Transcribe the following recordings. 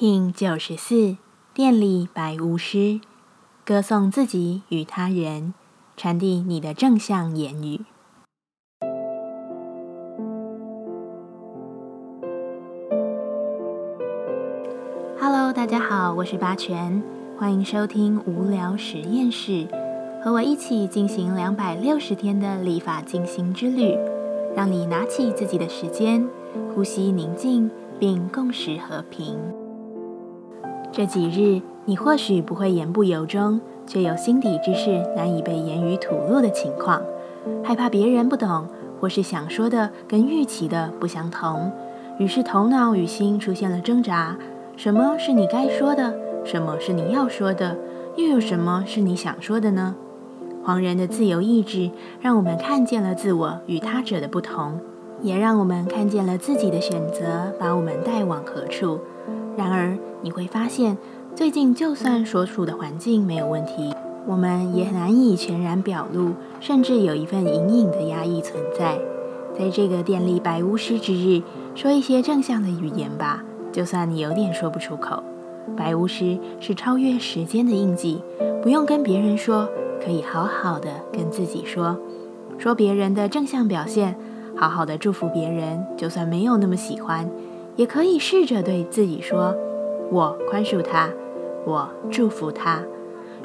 King 九十四电力白巫师，歌颂自己与他人，传递你的正向言语。Hello，大家好，我是八全，欢迎收听无聊实验室，和我一起进行两百六十天的立法进行之旅，让你拿起自己的时间，呼吸宁静，并共识和平。这几日，你或许不会言不由衷，却有心底之事难以被言语吐露的情况，害怕别人不懂，或是想说的跟预期的不相同，于是头脑与心出现了挣扎：什么是你该说的？什么是你要说的？又有什么是你想说的呢？黄人的自由意志让我们看见了自我与他者的不同，也让我们看见了自己的选择把我们带往何处。然而，你会发现，最近就算所处的环境没有问题，我们也难以全然表露，甚至有一份隐隐的压抑存在。在这个电力白巫师之日，说一些正向的语言吧，就算你有点说不出口。白巫师是超越时间的印记，不用跟别人说，可以好好的跟自己说，说别人的正向表现，好好的祝福别人，就算没有那么喜欢。也可以试着对自己说：“我宽恕他，我祝福他。”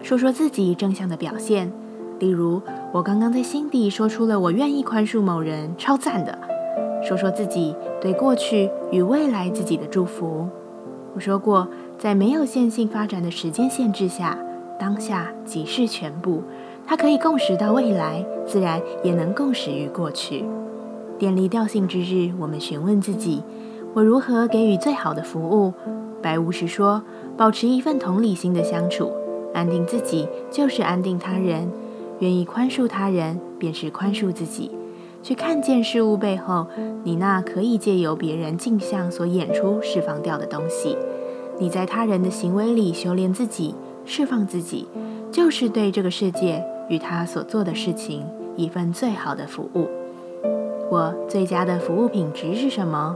说说自己正向的表现，例如我刚刚在心底说出了我愿意宽恕某人，超赞的。说说自己对过去与未来自己的祝福。我说过，在没有线性发展的时间限制下，当下即是全部，它可以共识到未来，自然也能共识于过去。电力调性之日，我们询问自己。我如何给予最好的服务？白巫师说：“保持一份同理心的相处，安定自己就是安定他人。愿意宽恕他人，便是宽恕自己。去看见事物背后，你那可以借由别人镜像所演出、释放掉的东西。你在他人的行为里修炼自己，释放自己，就是对这个世界与他所做的事情一份最好的服务。我最佳的服务品质是什么？”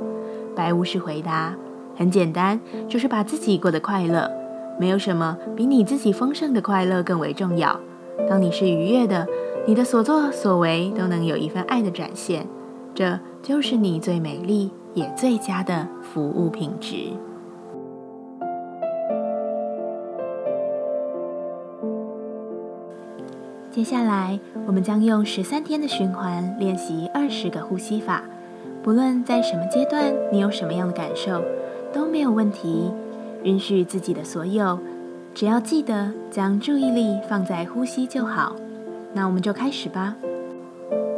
白巫师回答：“很简单，就是把自己过得快乐。没有什么比你自己丰盛的快乐更为重要。当你是愉悦的，你的所作所为都能有一份爱的展现。这就是你最美丽也最佳的服务品质。”接下来，我们将用十三天的循环练习二十个呼吸法。不论在什么阶段，你有什么样的感受，都没有问题。允许自己的所有，只要记得将注意力放在呼吸就好。那我们就开始吧。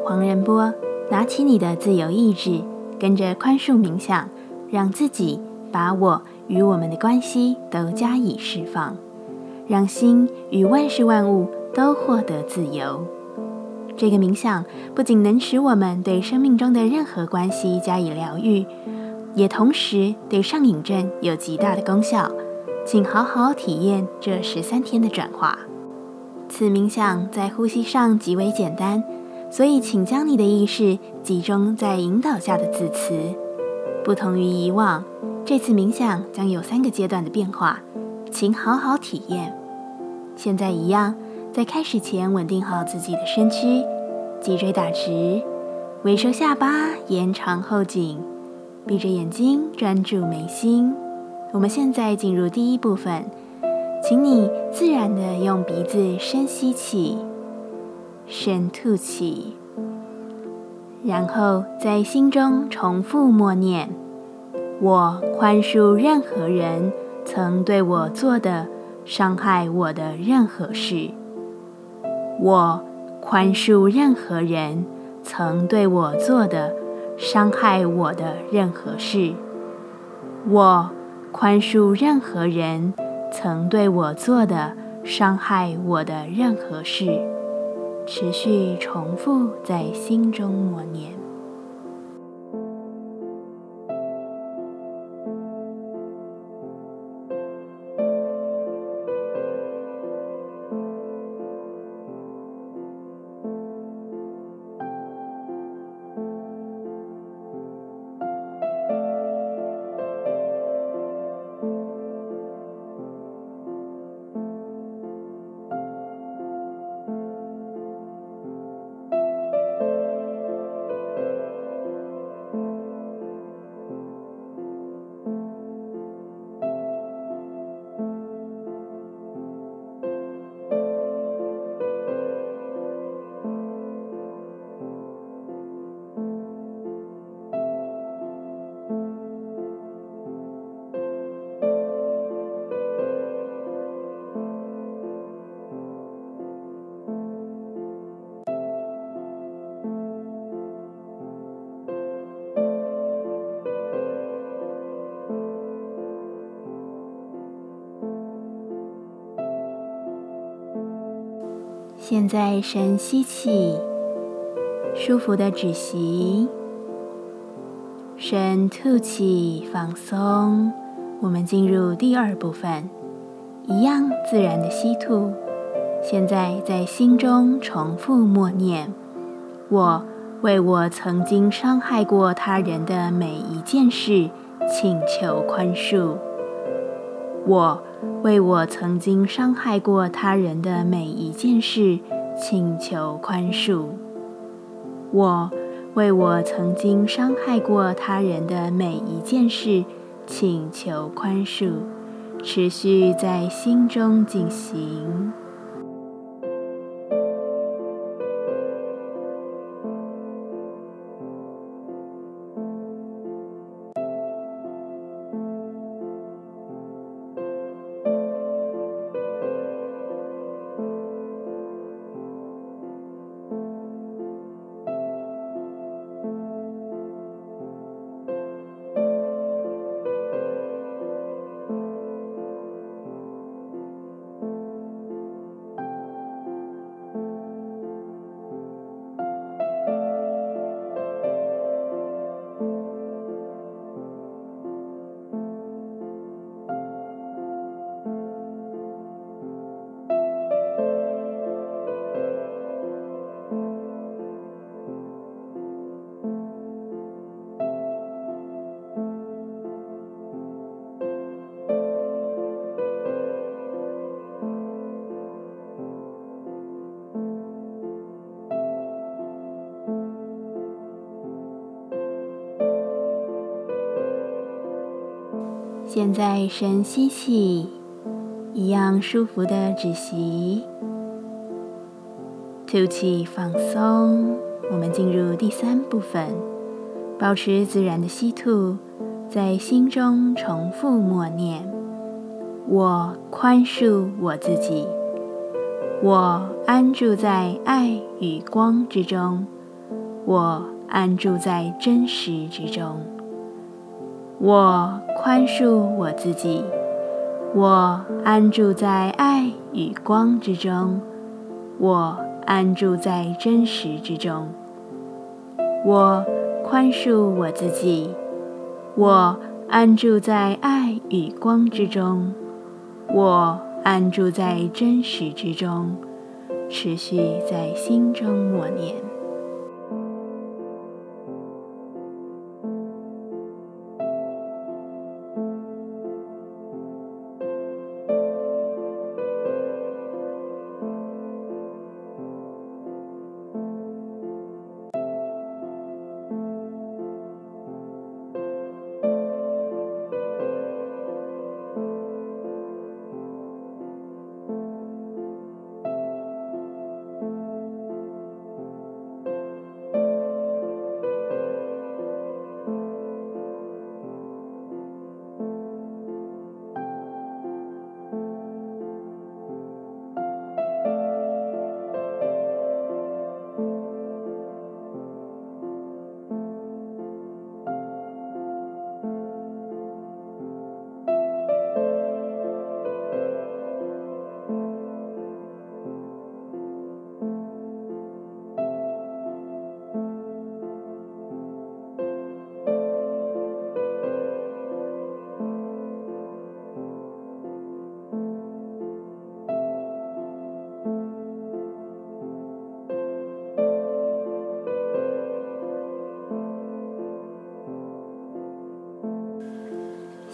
黄仁波，拿起你的自由意志，跟着宽恕冥想，让自己把我与我们的关系都加以释放，让心与万事万物都获得自由。这个冥想不仅能使我们对生命中的任何关系加以疗愈，也同时对上瘾症有极大的功效。请好好体验这十三天的转化。此冥想在呼吸上极为简单，所以请将你的意识集中在引导下的字词。不同于以往，这次冥想将有三个阶段的变化，请好好体验。现在一样。在开始前，稳定好自己的身躯，脊椎打直，微收下巴，延长后颈，闭着眼睛专注眉心。我们现在进入第一部分，请你自然的用鼻子深吸气，深吐气，然后在心中重复默念：“我宽恕任何人曾对我做的伤害我的任何事。”我宽恕任何人曾对我做的伤害我的任何事。我宽恕任何人曾对我做的伤害我的任何事。持续重复在心中默念。现在深吸气，舒服的止息。深吐气，放松。我们进入第二部分，一样自然的吸吐。现在在心中重复默念：我为我曾经伤害过他人的每一件事请求宽恕。我为我曾经伤害过他人的每一件事请求宽恕。我。为我曾经伤害过他人的每一件事，请求宽恕，持续在心中进行。现在深吸气，一样舒服的止息。吐气放松。我们进入第三部分，保持自然的吸吐，在心中重复默念：我宽恕我自己，我安住在爱与光之中，我安住在真实之中。我宽恕我自己，我安住在爱与光之中，我安住在真实之中。我宽恕我自己，我安住在爱与光之中，我安住在真实之中，持续在心中默念。